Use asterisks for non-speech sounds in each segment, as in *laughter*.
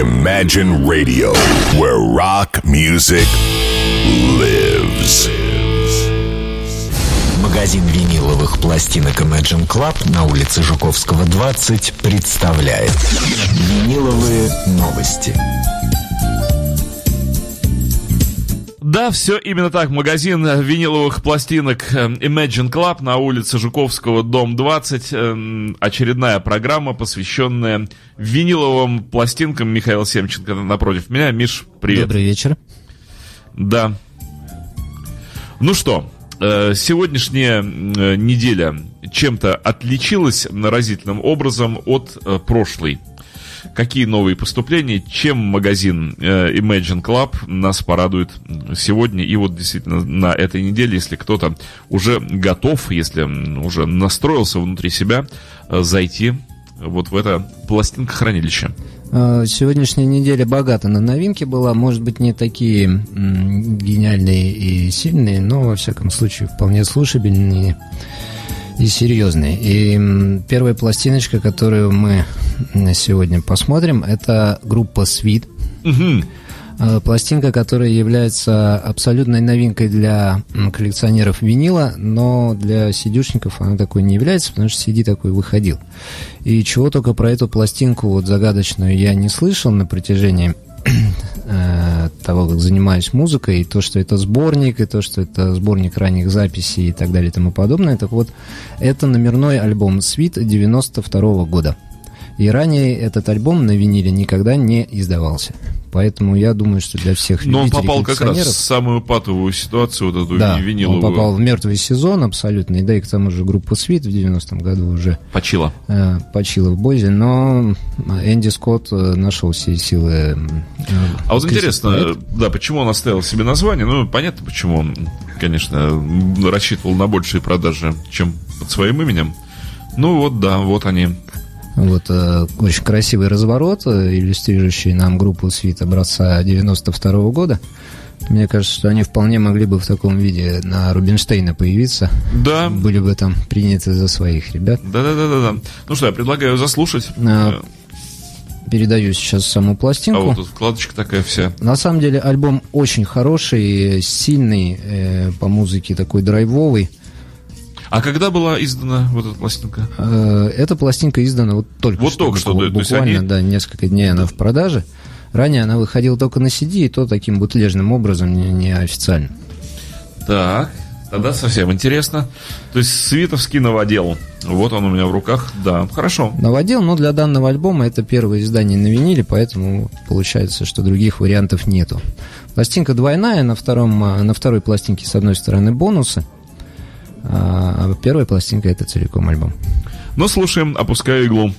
Imagine Radio, where rock music lives. Магазин виниловых пластинок Imagine Club на улице Жуковского, 20 представляет Виниловые новости. Да, все именно так. Магазин виниловых пластинок э, Imagine Club на улице Жуковского, дом 20. Э, очередная программа, посвященная виниловым пластинкам Михаила Семченко напротив меня. Миш, привет. Добрый вечер. Да. Ну что, э, сегодняшняя неделя чем-то отличилась разительным образом от прошлой какие новые поступления, чем магазин э, Imagine Club нас порадует сегодня и вот действительно на этой неделе, если кто-то уже готов, если уже настроился внутри себя, э, зайти вот в это пластинкохранилище. Э, сегодняшняя неделя богата на новинки была, может быть, не такие гениальные и сильные, но, во всяком случае, вполне слушабельные и серьезные. И первая пластиночка, которую мы сегодня посмотрим, это группа Sweet. Угу. Пластинка, которая является абсолютной новинкой для коллекционеров винила, но для сидюшников она такой не является, потому что CD такой выходил. И чего только про эту пластинку вот загадочную я не слышал на протяжении э, *clears throat* того, как занимаюсь музыкой, и то, что это сборник, и то, что это сборник ранних записей и так далее и тому подобное. Так вот, это номерной альбом «Свит» 92 -го года. И ранее этот альбом на виниле никогда не издавался. Поэтому я думаю, что для всех Но он попал как раз в самую патовую ситуацию, вот эту да, виниловую. он попал в мертвый сезон абсолютно. И да, и к тому же группа Свит в 90-м году уже... Почила. Э, почила в Бозе, но Энди Скотт э, нашел все силы... Э, а вот интересно, проект. да, почему он оставил себе название? Ну, понятно, почему он, конечно, рассчитывал на большие продажи, чем под своим именем. Ну вот, да, вот они. Вот э, очень красивый разворот, э, иллюстрирующий нам группу свит образца 92 -го года. Мне кажется, что они вполне могли бы в таком виде на Рубинштейна появиться. Да. Были бы там приняты за своих ребят. Да-да-да-да. Ну что, я предлагаю заслушать. А, передаю сейчас саму пластинку. А вот тут вкладочка такая вся. На самом деле альбом очень хороший, сильный, э, по музыке такой драйвовый. А когда была издана вот эта пластинка? Э, эта пластинка издана вот только вот что. Вот только что, буквально, они... да, несколько дней она в продаже. Ранее она выходила только на CD, и то таким бутлежным образом, не, не официально. Так, тогда совсем интересно. То есть Свитовский новодел. Вот он у меня в руках. Да, хорошо. Новодел, но для данного альбома это первое издание на виниле, поэтому получается, что других вариантов нету. Пластинка двойная, на, втором, на второй пластинке с одной стороны бонусы, а первая пластинка это целиком альбом. Ну, слушаем, опускаю иглу.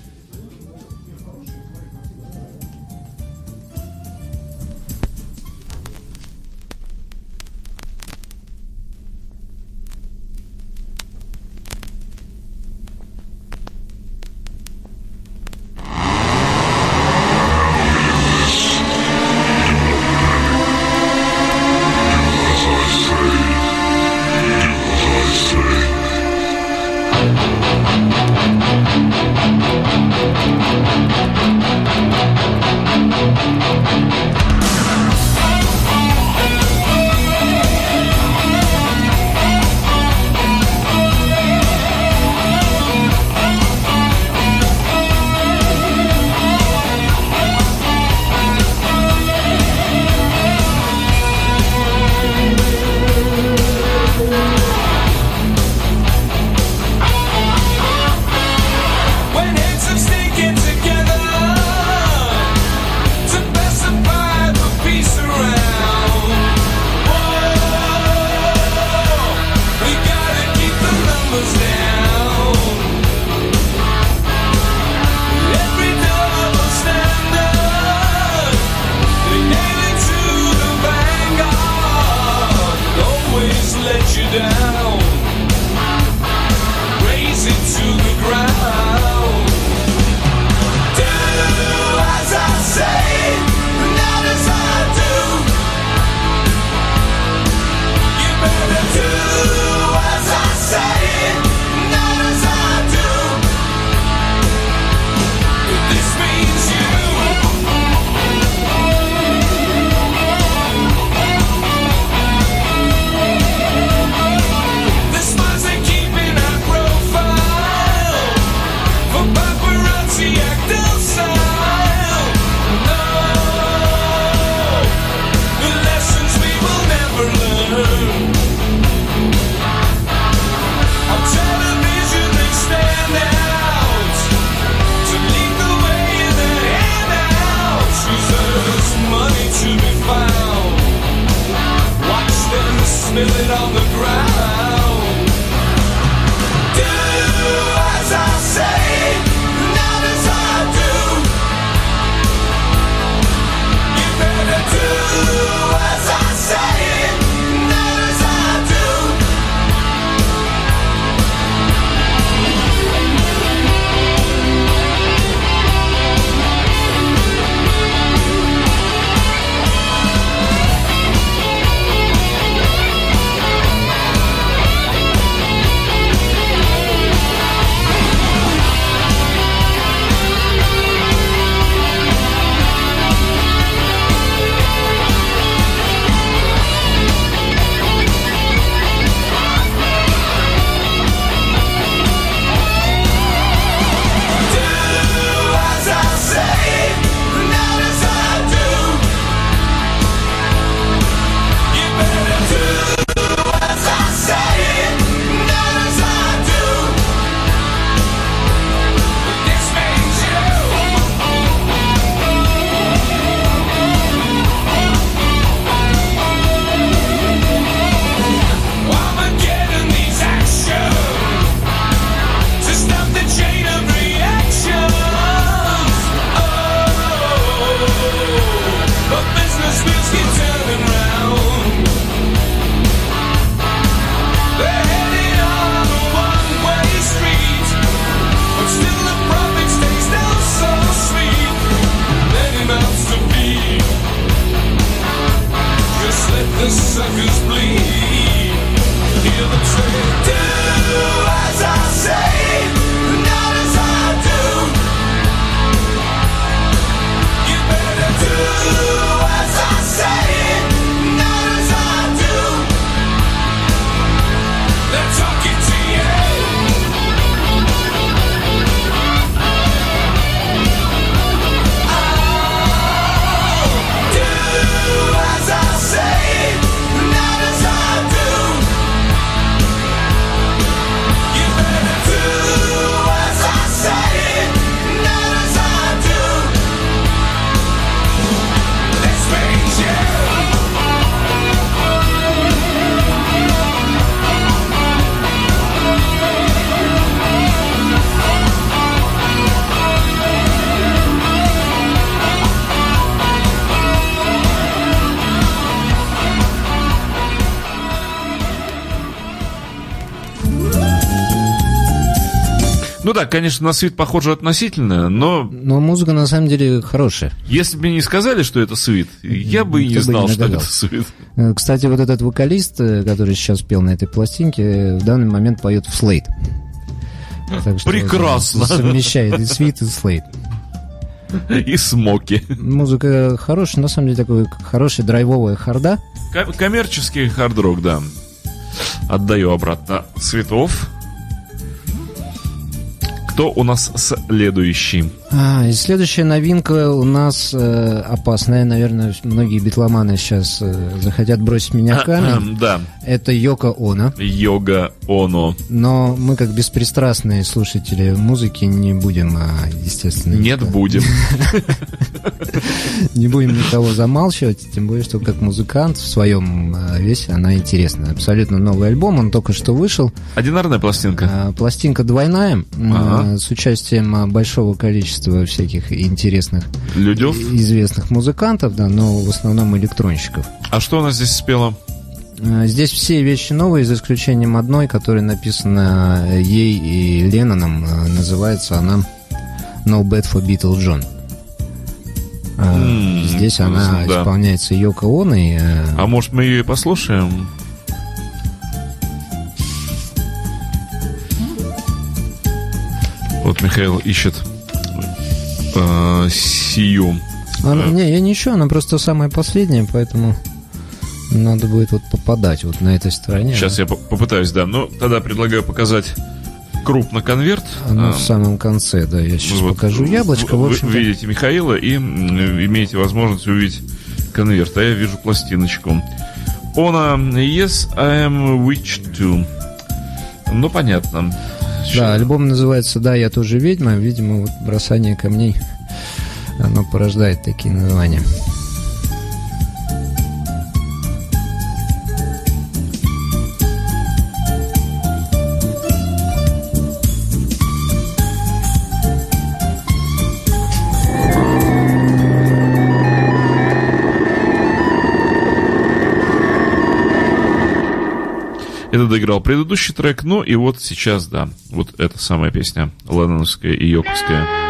you. Да, конечно, на свит похоже относительно, но Но музыка на самом деле хорошая. если бы не сказали, что это свит, я бы и не знал, не что это свит. Э, Кстати, вот этот вокалист, э, который сейчас пел на этой пластинке, э, в данный момент поет в Слейд. Так что Прекрасно. Совмещает и свит, и слейд. *laughs* И смоки. Музыка хорошая, на самом деле такой хорошая драйвовая харда. Ком- Коммерческий хард-рок, да. Отдаю обратно цветов. Кто у нас следующий? А, и следующая новинка у нас э, опасная, наверное, многие битломаны сейчас э, захотят бросить меня камень. Да, Это Йока Оно. Йога Оно. Но мы, как беспристрастные слушатели музыки, не будем, а, естественно, Нет, никого- будем. *laughs* не будем никого замалчивать, тем более, что как музыкант в своем а, весе она интересна. Абсолютно новый альбом, он только что вышел. Одинарная пластинка. А, Пластинка двойная, Ага. с участием а, большого количества всяких интересных, Людев. известных музыкантов, да, но в основном электронщиков. А что у нас здесь спела? А, Здесь все вещи новые, за исключением одной, которая написана э, ей и Ленноном. А, Называется она No Bad for Beatle John. А, Здесь она да. исполняется Йоко Оной. э, А может мы ее и послушаем? Вот Михаил ищет э, сию. Она, не, я ничего, она просто самая последняя, поэтому надо будет вот попадать вот на этой стороне. Сейчас я по- попытаюсь, да. Ну, тогда предлагаю показать крупно конверт. А, в самом конце, да, я сейчас вот покажу яблочко. Вы, В вы видите Михаила и имеете возможность увидеть конверт. А я вижу пластиночку. Она Yes, I am witch too. Ну, понятно. Да, альбом называется «Да, я тоже ведьма». Видимо, вот бросание камней, оно порождает такие названия. Это доиграл предыдущий трек, ну и вот сейчас, да, вот эта самая песня, Ленноновская и Йоковская.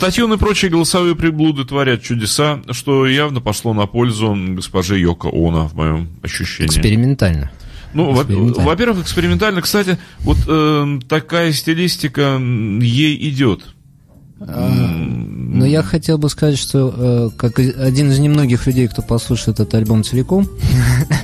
Автотюн и прочие голосовые приблуды творят чудеса, что явно пошло на пользу госпоже Йоко Оно, в моем ощущении. Экспериментально. Ну, Экспериментально. во-первых, экспериментально. Кстати, вот э, такая стилистика ей идет. Но я хотел бы сказать, что э, как один из немногих людей, кто послушает этот альбом целиком, *laughs*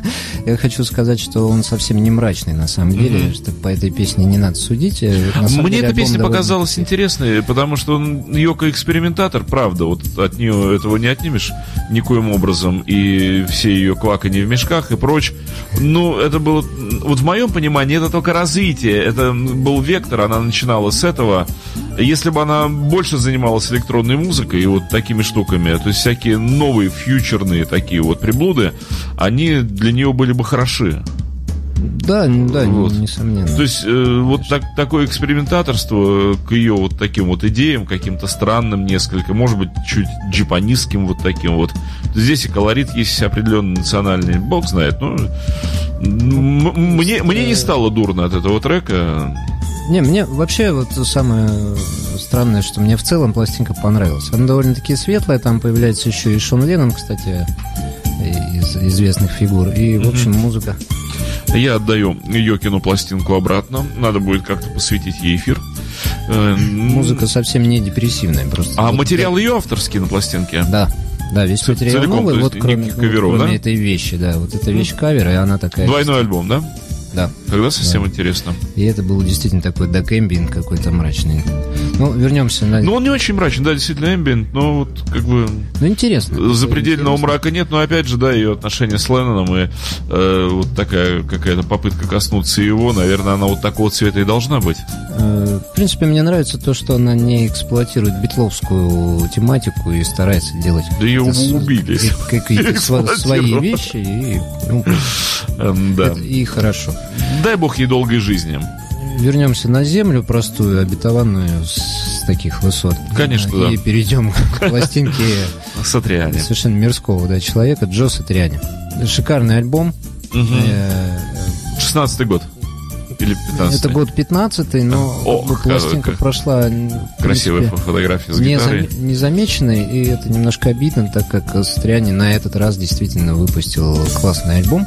я хочу сказать, что он совсем не мрачный на самом деле, что по этой песне не надо судить. Э, Мне деле эта песня показалась интересной, потому что он Йоко экспериментатор, правда, вот от нее этого не отнимешь никоим образом, и все ее кваканье в мешках и прочь. Ну, это было, вот в моем понимании, это только развитие, это был вектор, она начинала с этого. Если бы она больше занималась электронной музыкой и вот такими штуками, то есть всякие новые фьючерные такие вот приблуды, они для нее были бы хороши. Да, да, Вот. несомненно. То есть э, вот так, такое экспериментаторство к ее вот таким вот идеям, каким-то странным несколько, может быть, чуть джипанистским вот таким вот. Здесь и колорит есть определенный национальный, бог знает. Ну, мне, мне не стало дурно от этого трека. Не, мне вообще вот самое странное, что мне в целом пластинка понравилась. Она довольно-таки светлая, там появляется еще и Шон Леннон, кстати, из известных фигур. И, в общем, музыка. Я отдаю Йокину пластинку обратно. Надо будет как-то посвятить ей эфир. Э, Музыка совсем не депрессивная, просто. А вот- материал ее авторский на пластинке? Да. Да, весь Ц- материал целиком, новый, вот кроме, каверов, кроме да? этой вещи, да. Вот эта вещь кавер, и она такая... Двойной альбом, да? Да. Тогда совсем интересно. И это был действительно такой докэмбиент какой-то мрачный. Ну, вернемся на... Ну, он не очень мрачный, да, действительно эмбиент, но вот как бы Ну, интересно. запредельного Интересно. мрака нет, но опять же, да, ее отношения с Ленноном и э, вот такая какая-то попытка коснуться его, наверное, она вот такого цвета и должна быть. Э, В принципе, мне нравится то, что она не эксплуатирует битловскую тематику и старается делать Да ее убили. *laughs* *laughs* сво- свои вещи, и, ну, Эм, Да. и хорошо. Дай бог ей долгой жизни. Вернемся на землю, простую, обетованную с таких высот. Конечно, И да. перейдем *laughs* к пластинке Сатриане. совершенно мирского да, человека Джо Сатриани. Шикарный альбом. Э, 16 год. Или 15 Это год 15 но Ох, как бы пластинка как- прошла Красивая принципе, фотография с гитарой. зам- незамеченной, и это немножко обидно, так как Сатриани на этот раз действительно выпустил классный альбом.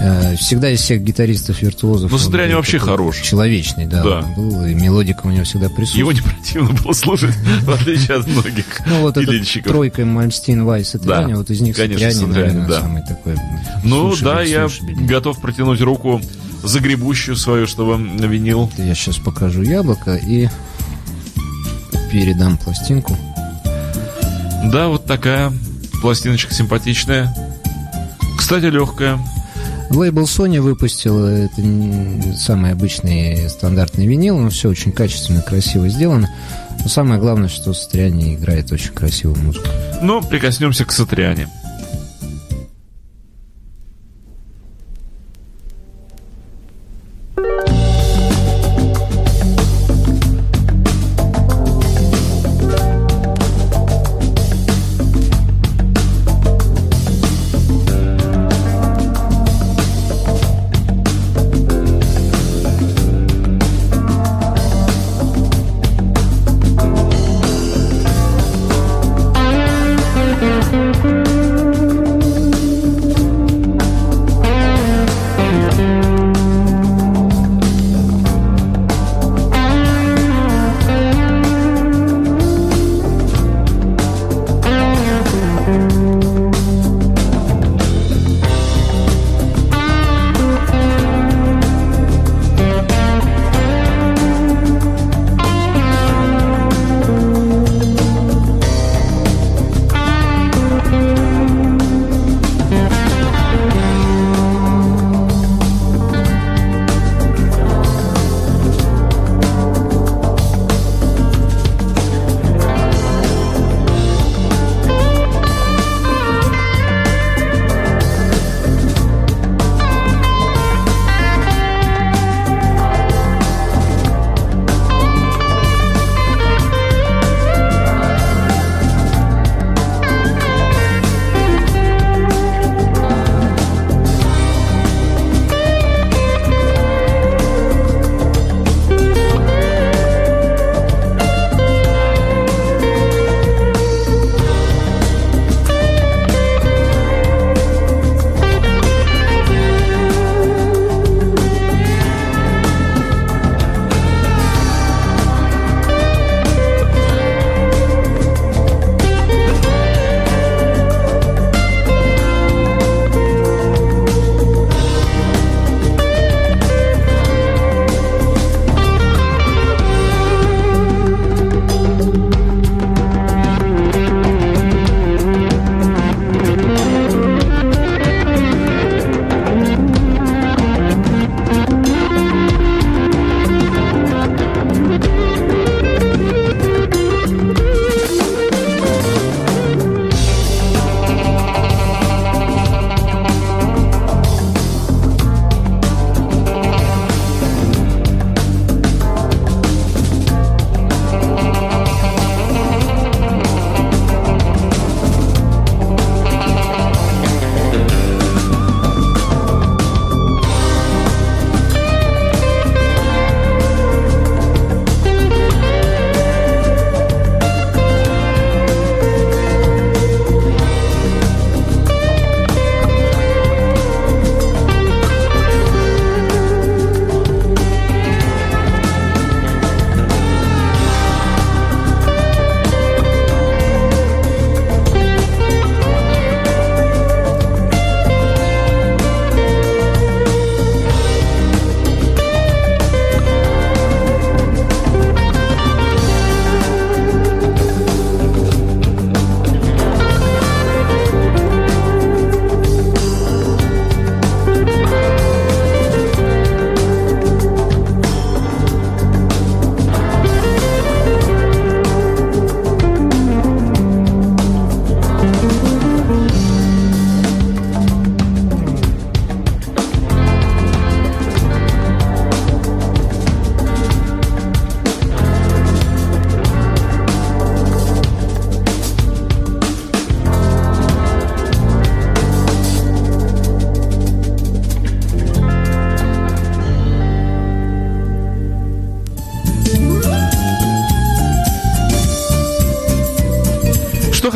Э, Всегда из всех гитаристов-виртуозов... Ну, был вообще хороший. Человечный, да, Да. был, и мелодика у него всегда присутствует. Его не противно было слушать, *laughs* в отличие от многих Ну, вот эта тройка Мальстин, Вайс и Да. вот из них Сатриани, наверное, самый такой... Ну да, я готов протянуть руку загребущую свою, чтобы винил. Я сейчас покажу яблоко и передам пластинку. Да, вот такая пластиночка симпатичная. Кстати, легкая. Лейбл Sony выпустил, это самый обычный стандартный винил, но все очень качественно, красиво сделано. Но самое главное, что Сатриани играет очень красивую музыку. Но прикоснемся к Сатриане.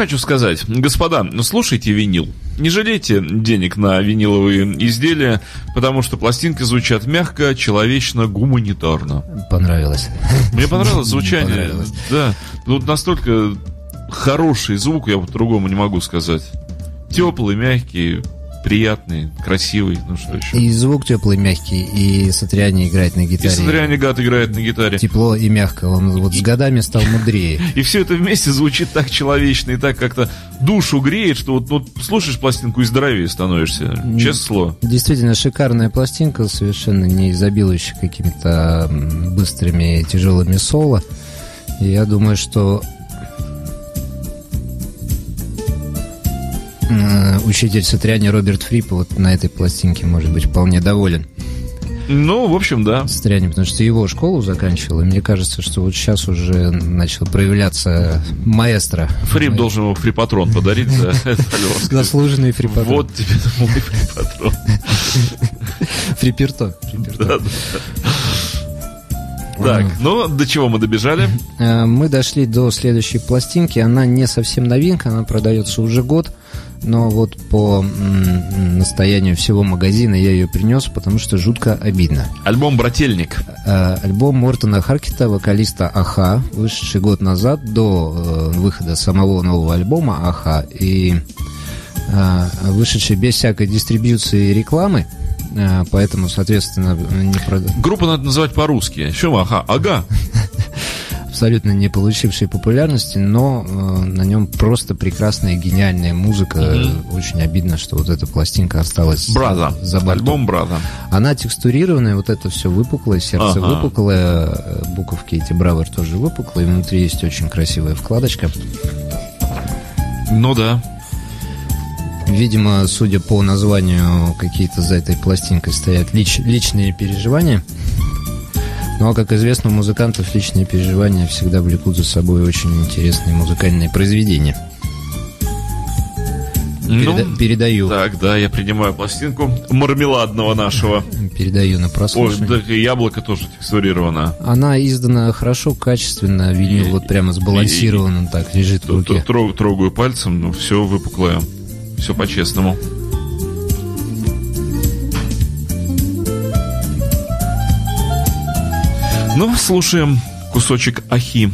Хочу сказать. Господа, ну, слушайте винил. Не жалейте денег на виниловые изделия, потому что пластинки звучат мягко, человечно, гуманитарно. Понравилось. Мне понравилось звучание. Понравилось. Да. Ну, настолько хороший звук, я по-другому не могу сказать. Теплый, мягкий, приятный, красивый. Ну что еще? И звук теплый, мягкий, и Сатриани играет на И гитаре. Сандриани Гат играет на гитаре. Тепло и мягко. Он вот с годами стал мудрее. *laughs* И все это вместе звучит так человечно и так как-то душу греет, что вот, вот слушаешь пластинку и здоровее становишься. Честное слово. Действительно шикарная пластинка, совершенно не изобилующая какими-то быстрыми тяжелыми соло. И я думаю, что э, учитель Сатриани Роберт Фрип вот на этой пластинке может быть вполне доволен. Ну, в общем, да. Сатриани, потому что его школу заканчивал, и мне кажется, что вот сейчас уже начал проявляться маэстро. Фрип должен ему фрипатрон подарить за. *laughs* Заслуженный фрипатрон. Вот тебе мой фрипатрон. *laughs* Фриперто. Так, ну, до чего мы добежали? Э, Мы дошли до следующей пластинки. Она не совсем новинка, она продается уже год. Но вот по настоянию всего магазина я ее принес, потому что жутко обидно. Альбом «Брательник». Э, Альбом Мортона Харкета, вокалиста Аха, вышедший год назад до э, выхода самого нового альбома Аха и э, вышедший без всякой дистрибьюции и рекламы. Поэтому, соответственно, не прода- Группу надо называть по-русски. Что, ага, ага. *laughs* абсолютно не получивший популярности, но э, на нем просто прекрасная, гениальная музыка. Очень обидно, что вот эта пластинка осталась Браза. за бортом. Альбом Браза. Она текстурированная, вот это все выпуклое, сердце Ага. выпуклое, э, буковки эти Бравер тоже выпуклые, внутри есть очень красивая вкладочка. Ну да. Видимо, судя по названию, какие-то за этой пластинкой стоят лич- личные переживания. Ну а как известно, у музыкантов личные переживания всегда влекут за собой очень интересные музыкальные произведения. Переда- Ну, передаю, так, да, я принимаю пластинку мармеладного нашего. передаю на Ой, прослушивание. так и яблоко тоже текстурировано. Она издана хорошо, качественно, винил И- вот прямо сбалансирован, он так лежит в руке. трог- Трогаю пальцем, ну, все выпуклое. Все по-честному. Ну, слушаем кусочек ахи.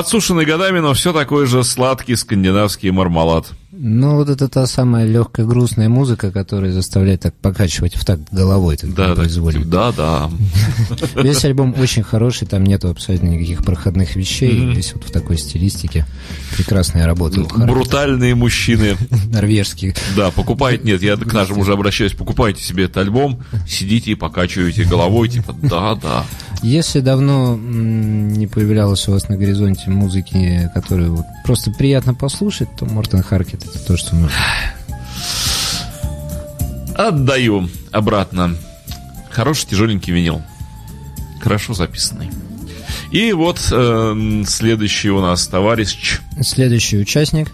Подсушенный годами, но все такой же сладкий скандинавский мармалад. Ну, вот это та самая легкая грустная музыка, которая заставляет так покачивать в такт головой. Так Да, да, произвольно. да, да. *laughs* Весь альбом очень хороший, там нету абсолютно никаких проходных вещей. Весь вот в такой стилистике. Прекрасная работа. Брутальные мужчины. *laughs* Норвежский. Да, покупает, нет, я к нашему уже обращаюсь, покупайте себе этот альбом, сидите и покачиваете головой, типа, да, да. Если давно не появлялась у вас на горизонте музыки, которую вот просто приятно послушать, то Мортен Харкет это то, что нужно. Отдаю обратно. Хороший тяжеленький винил. Хорошо записанный. И вот э, следующий у нас товарищ. Следующий участник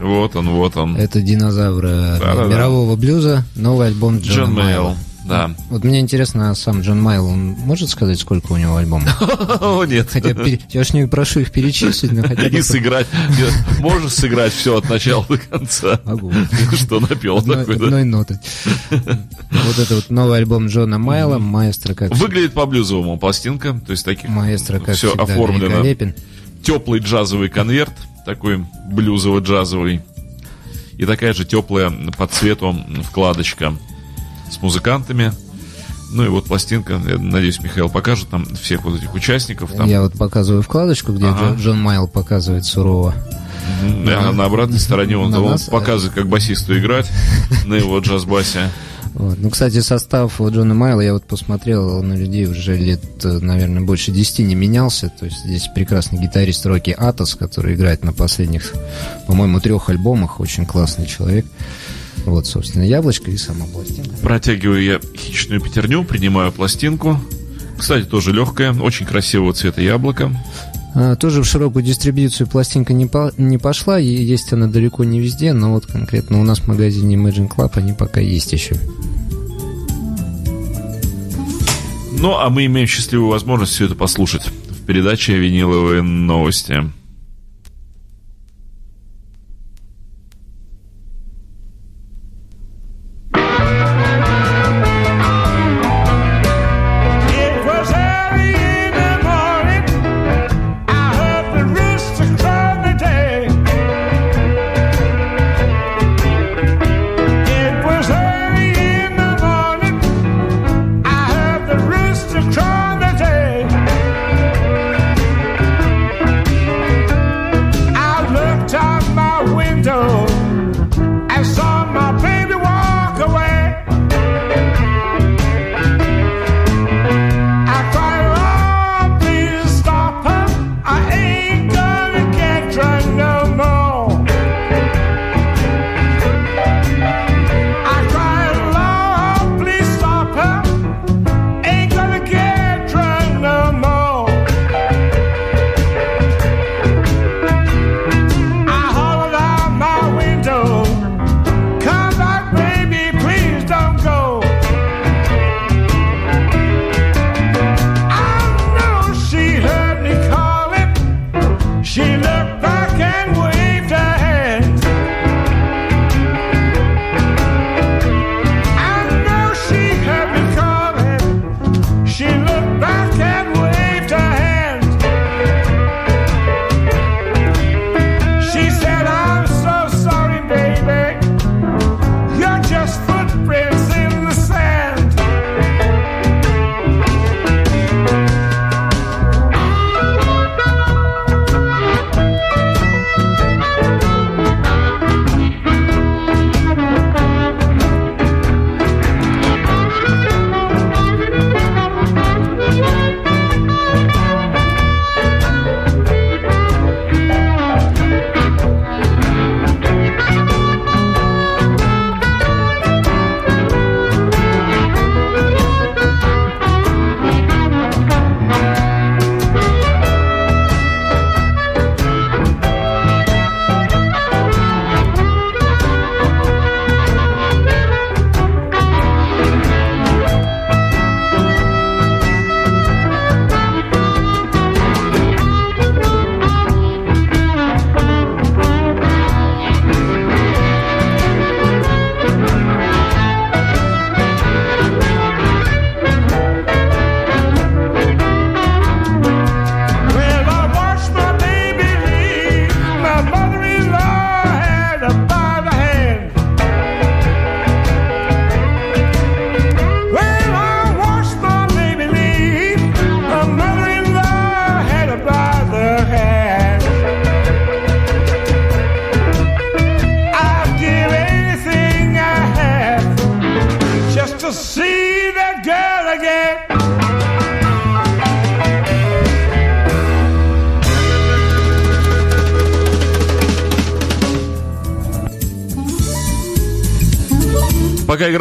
Вот он, вот он. это динозавр Да-да-да. мирового блюза, новый альбом Джона Джон Майла. Мейл. Да. Вот мне интересно, а сам Джон Майл, он может сказать, сколько у него альбомов? *laughs* О, нет. Хотя я уж не прошу их перечислить, но хотя бы... И сыграть. Можешь сыграть все от начала до конца. Могу. *laughs* Что напел такой, да? одной нотой. Вот это вот новый альбом Джона Майла, маэстро как Выглядит по-блюзовому пластинка, то есть таких маэстро как все оформлено. Теплый джазовый конверт, такой блюзово-джазовый. И такая же теплая по цвету вкладочка с музыкантами. Ну и вот пластинка, я надеюсь, Михаил покажет там всех вот этих участников. Там, Я вот показываю вкладочку, где Ага. Джон, Джон Майл показывает сурово. М, а на обратной стороне он, На он нас, показывает, как басисту играть *laughs* на его джаз-басе. Вот. Ну, кстати, состав Джона Майла, я вот посмотрел, у людей уже лет, э, наверное, больше 10 не менялся. То есть здесь прекрасный гитарист Рокки Атос, который играет на последних, по-моему, трех альбомах. Очень классный человек. Вот, собственно, яблочко и сама пластинка. Протягиваю я хищную пятерню, принимаю пластинку. Кстати, тоже легкая, очень красивого цвета яблоко. А, тоже в широкую дистрибьюцию пластинка не, по- не пошла, и есть она далеко не везде, но вот конкретно у нас в магазине Imagine Club они пока есть еще. Ну, а мы имеем счастливую возможность все это послушать в передаче «Виниловые новости».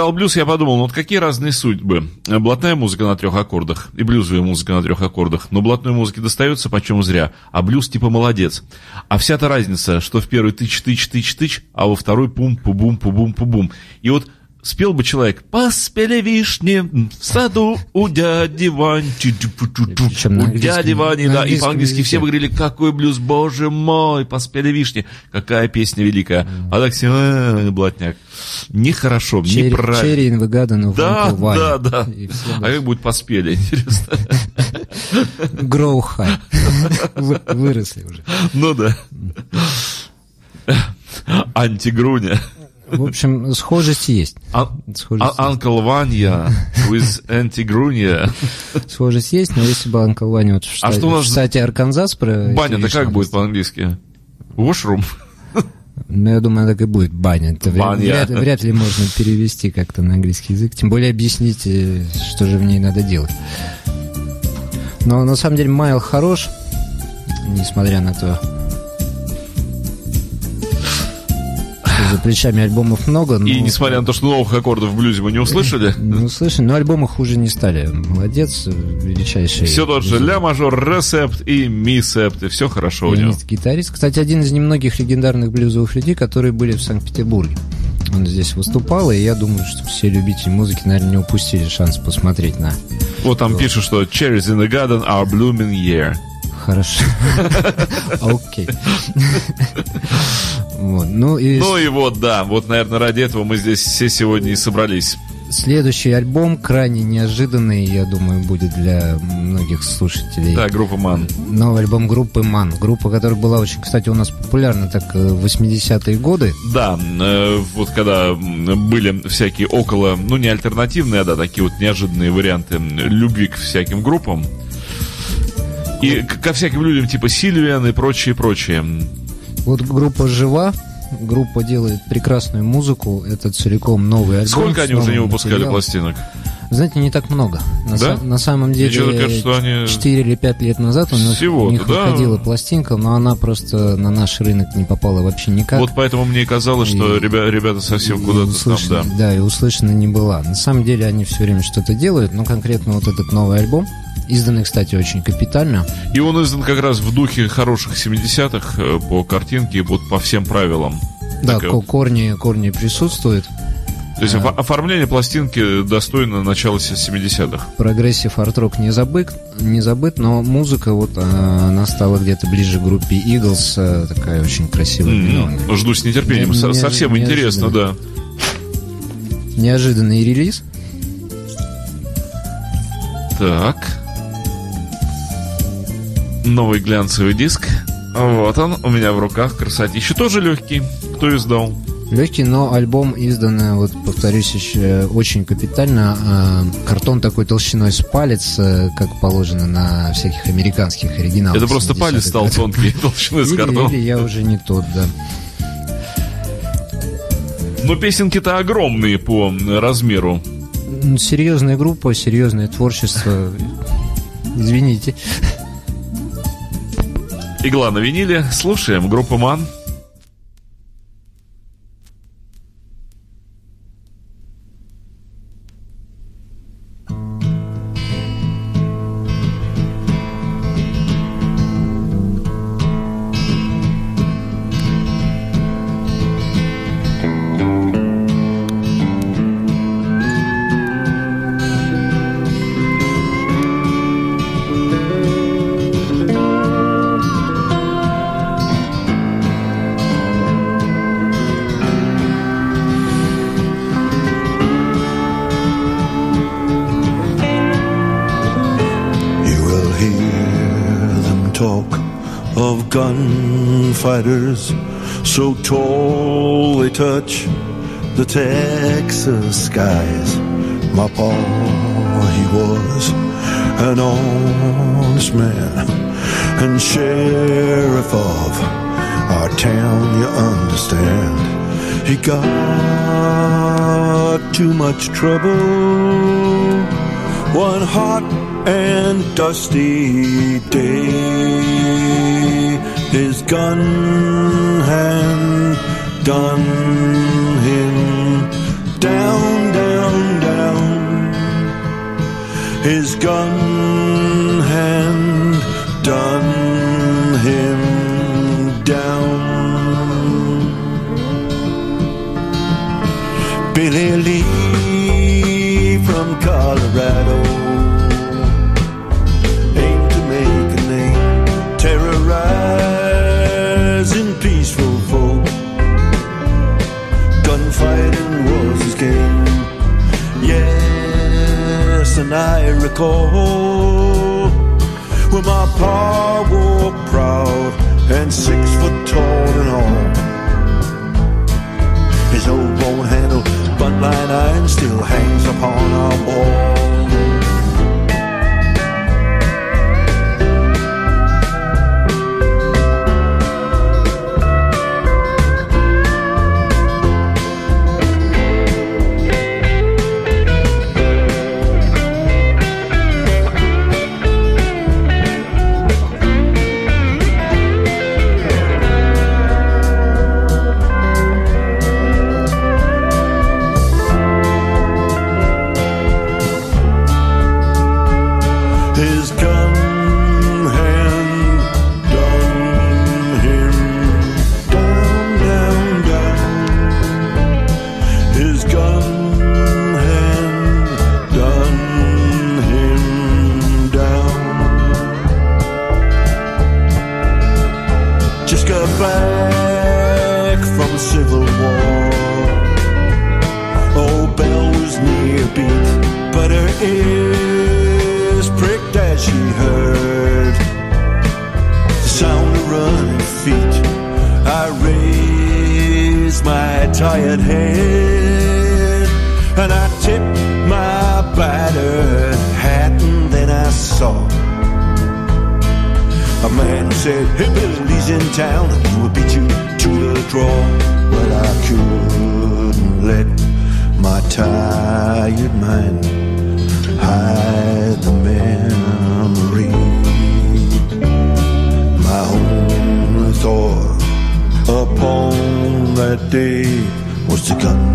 Играл блюз, я подумал, ну вот какие разные судьбы. Э, Блатная музыка на трех аккордах и блюзовая музыка на трех аккордах. Но блатной музыке достается почем зря, а блюз типа молодец. А вся-то разница, что в первый тыч-тыч-тыч-тыч, а во второй пум-пу-бум-пу-бум-пу-бум. И вот спел бы человек «Поспели вишни в саду у дяди Вани». У дяди Вани, да, и по-английски все бы говорили «Какой блюз, боже мой, поспели вишни». Какая песня великая. А так все «Э, блатняк. Нехорошо, неправильно. Черри Инвегадан Да, да, да. А как будет поспели, интересно? Grow high. *laughs* Выросли уже. Ну да. Антигруня. В общем, схожесть есть. А- Схожесть, а- Uncle Vanya with антигруня. есть. схожесть есть, но если бы Анкл Ваня вот в штате, А что у нас в штате Арканзас про... Баня-то эти как будет по-английски? Washroom? Ну, я думаю, так и будет баня. Это Баня. вряд- вряд ли можно перевести как-то на английский язык. Тем более объяснить, э, что же в ней надо делать. Но на самом деле Майл хорош, несмотря на то, за плечами альбомов много. Но... И несмотря на то, что новых аккордов в блюзе мы не услышали, *laughs* Ну, слышно, но альбомы хуже не стали. Молодец, величайший. все тот же ля мажор, ресепт и ми септ, и все хорошо у него. Гитарист. Кстати, один из немногих легендарных блюзовых людей, которые были в Санкт-Петербурге. Он здесь выступал, и я думаю, что все любители музыки, наверное, не упустили шанс посмотреть на... Вот там пишут, что cherries in the garden are blooming year. Хорошо. *laughs* *laughs* Окей. Вот. Ну и Ну и вот, да, вот, наверное, ради этого мы здесь все сегодня и собрались. следующий альбом крайне неожиданный, я думаю, будет для многих слушателей. Да, группа Ман. Новый альбом группы Ман. Группа, которая была очень, кстати, у нас популярна так э, в 80-е годы. Да, э, вот когда были всякие около, ну не альтернативные, а да, такие вот неожиданные варианты любви к всяким группам. И ко всяким людям типа Сильвиан и прочее, прочее. Вот группа жива, группа делает прекрасную музыку, это целиком новый альбом. Сколько они уже не выпускали материалом. пластинок? Знаете, не так много. На, Да? са- на самом деле, что-то кажется, что они- 4 или 5 лет назад у них, Всего-то, у них да? выходила пластинка, но она просто на наш рынок не попала вообще никак. Вот поэтому мне и казалось, что И- ребя- ребята совсем куда-то там, услышана- да. да, и услышана не была. На самом деле они все время что-то делают, но конкретно вот этот новый альбом, изданный, кстати, очень капитально. И он издан как раз в духе хороших 70-х э, по картинке, вот по всем правилам. Да, ко- вот. корни, корни присутствуют. То есть офо- оформление пластинки достойно начала 70-х. Прогрессив арт-рок не забыт, не забыт, но музыка вот а, она стала где-то ближе к группе Eagles, а, такая очень красивая. М, Жду с нетерпением. Не- Со- Совсем интересно, да. неожиданно. Неожиданный релиз. Так. Новый глянцевый диск. Вот он у меня в руках. Красотища. Тоже легкий. Кто издал? Легкий, но альбом издан, вот повторюсь еще, очень капитально. А, Картон такой толщиной с палец, э, как положено на всяких американских оригиналах. Это просто 70-х палец стал тонкий, *laughs* толщиной с картона. или я уже не тот, да. Но песенки-то огромные по размеру. Серьезная группа, серьезное творчество. Извините. Игла на виниле. Слушаем. Группа Ман. gunfighters so tall they touch the Texas skies. My pa, he was an honest man and sheriff of our town, you understand. He got too much trouble one hot and dusty day. His gun hand done him down, down, down. His gun hand done him down. Billy Lee I recall when my pa walked proud and six foot tall and all. day was to come.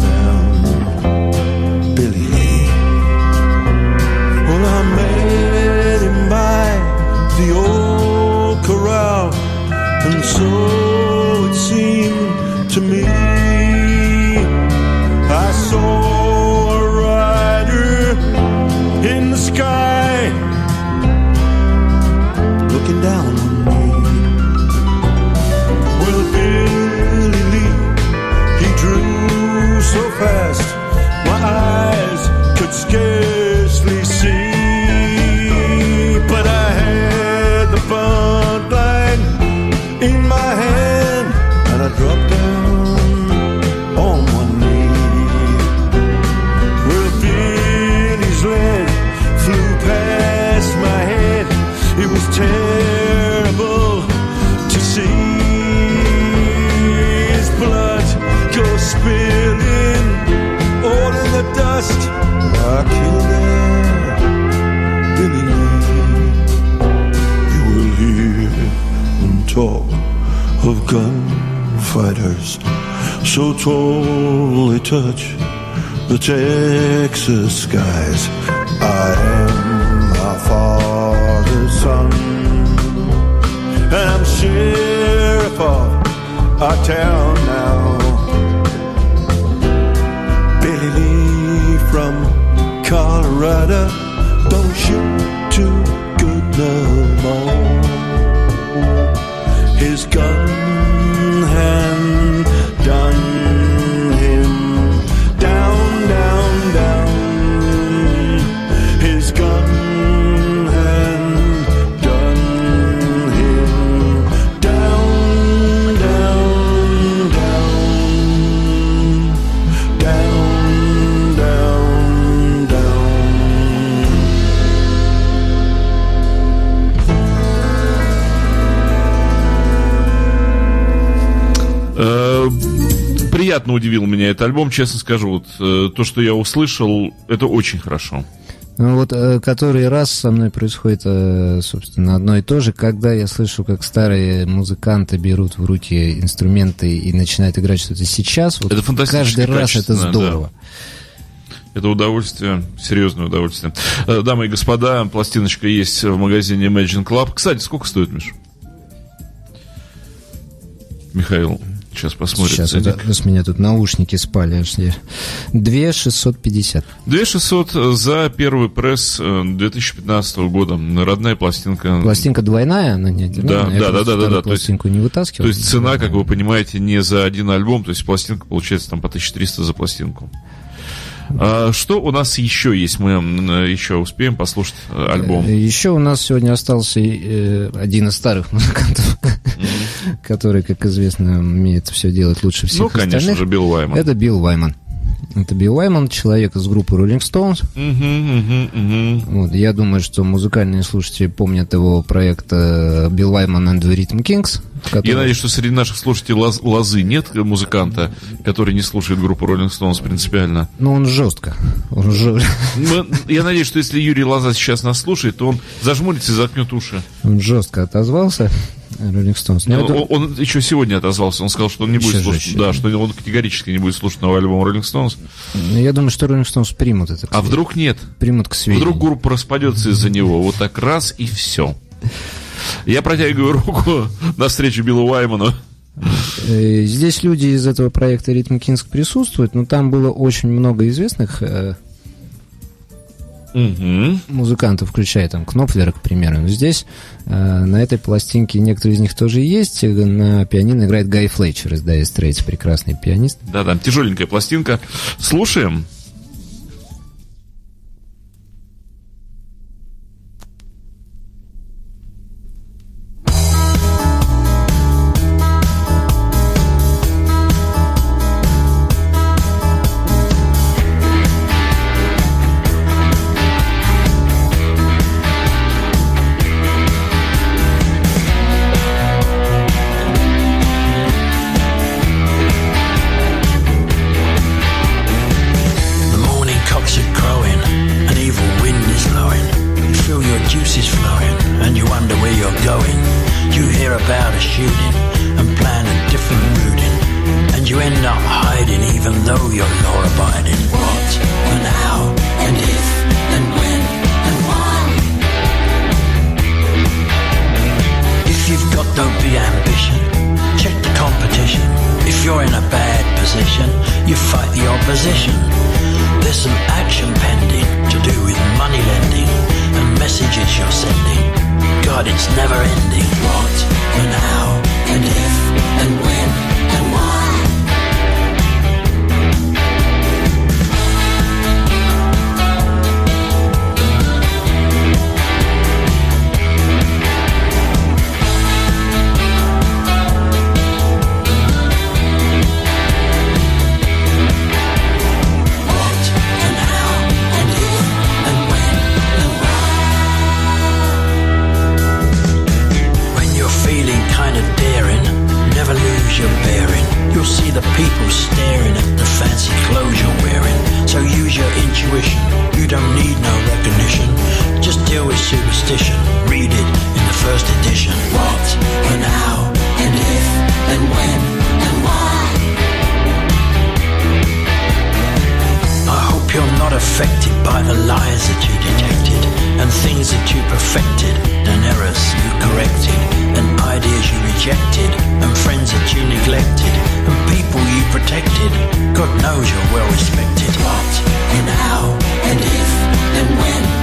our town now. Billy Lee from Colorado, don't shoot too good no more. His gun приятно удивил меня этот альбом, честно скажу. Вот, э, то, что я услышал, это очень хорошо. Ну вот э, который раз со мной происходит, э, собственно, одно и то же, когда я слышу, как старые музыканты берут в руки инструменты и начинают играть что-то сейчас. Вот Это Каждый раз это здорово. Это удовольствие, серьезное удовольствие. Э, Дамы и господа, пластиночка есть в магазине Imagine Club. Кстати, сколько стоит, Миш? Михаил, сейчас посмотрим. Сейчас ценник. это, с меня тут наушники спали. аж я- 2 650. 2600 за первый пресс э, 2015 года. Родная пластинка. Пластинка двойная, она не одинарная. Да, да, да, да, да, то есть- пластинку не вытаскивал. То есть цена, как вы понимаете, не за один альбом, то есть пластинка получается там по 1300 за пластинку. А что у нас еще есть? Мы еще успеем послушать э, альбом. Еще у нас сегодня остался э, один из старых *laughs* музыкантов, который, как известно, умеет все делать лучше всех Ну, конечно остальных. же, Билл Вайман. Это Билл Вайман. Это Билл Вайман, человек из группы Rolling Stones. Мгм, мгм, мгм. Вот, я думаю, что музыкальные слушатели помнят его проект э, Билл Вайман and the Rhythm Kings. который- Я надеюсь, что среди наших слушателей лоз- лозы нет музыканта, который не слушает группу Rolling Stones принципиально. Ну, он жестко. Он жё- Мы- Я надеюсь, что если Юрий Лоза сейчас нас слушает, то он зажмурится и заткнет уши. он жестко отозвался. Rolling Stones. Но Он, это- он еще сегодня отозвался. Он сказал, что он не будет Еще слушать. жестче. Да, что он категорически не будет слушать новый альбом Rolling Stones. Я думаю, что Rolling Stones примут это. А вдруг нет? примут к сведению. Вдруг группа распадется из-за него. Вот так раз и все. Я протягиваю руку навстречу Биллу Уайману. Э, Здесь люди из этого проекта Rhythm Kings присутствуют, но там было очень много известных Мгм. музыкантов, включая там Кнопфлера, к примеру. Но здесь э, на этой пластинке некоторые из них тоже есть. На пианино играет Гай Флетчер из Dire Straits, прекрасный пианист. Да, там тяжеленькая пластинка. Слушаем. Affected by the lies that you detected, and things that you perfected, and errors you corrected, and ideas you rejected, and friends that you neglected, and people you protected. God knows you're well respected. What and how and if and when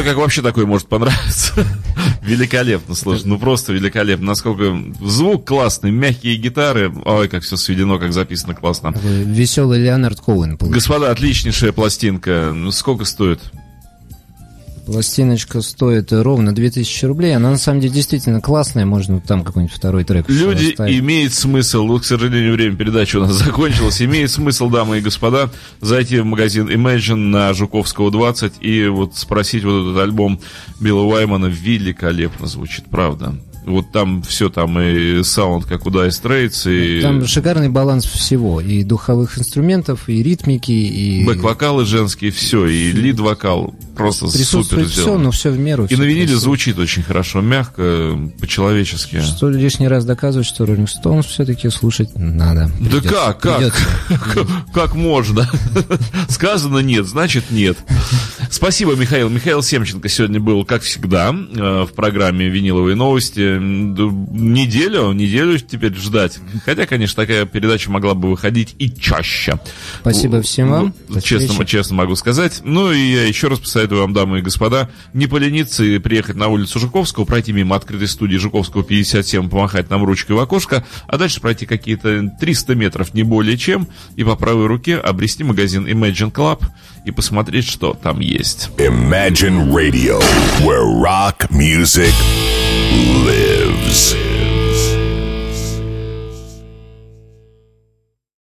понимаю, как вообще такое может понравиться. *laughs* Великолепно, слушай, ну просто великолепно. Насколько звук классный, мягкие гитары. Ой, как все сведено, как записано классно. Такой Веселый Леонард Коуэн получился. Господа, отличнейшая пластинка. Ну, сколько стоит? Пластиночка стоит ровно 2000 рублей. Она на самом деле действительно классная. Можно там какой-нибудь второй трек Люди, имеет смысл, вот, к сожалению, время передачи у нас *laughs* закончилось, имеет смысл, дамы и господа, зайти в магазин Imagine на Жуковского 20 и вот спросить вот этот альбом Билла Уаймана великолепно звучит, правда. Вот там все, там и саунд, как у Dire Straits, и Там шикарный баланс всего. И духовых инструментов, и ритмики, и... бэк-вокалы женские, все, и лид-вокал. Просто супер Присутствует все, сделано. но все в меру. И на виниле звучит очень хорошо, мягко, по-человечески. Что лишний раз доказывает, что Роллинг Стоунс все-таки слушать надо. Да Придется- как, как? придется. Как- *laughs* Как можно? *laughs* Сказано нет, значит нет. Спасибо, Михаил. Михаил Семченко сегодня был, как всегда, э, в программе «Виниловые новости». М, д- Неделю, неделю теперь ждать. Хотя, конечно, такая передача могла бы выходить и чаще. Спасибо всем вам. Ну, Честно, честно могу сказать. Ну и я еще раз посоветую вам, дамы и господа, не полениться и приехать на улицу Жуковского, пройти мимо открытой студии Жуковского 57, помахать нам ручкой в окошко, а дальше пройти какие-то 300 метров, не более чем, и по правой руке обрести магазин Imagine Club и посмотреть, что там есть. Imagine Radio, where rock music lives.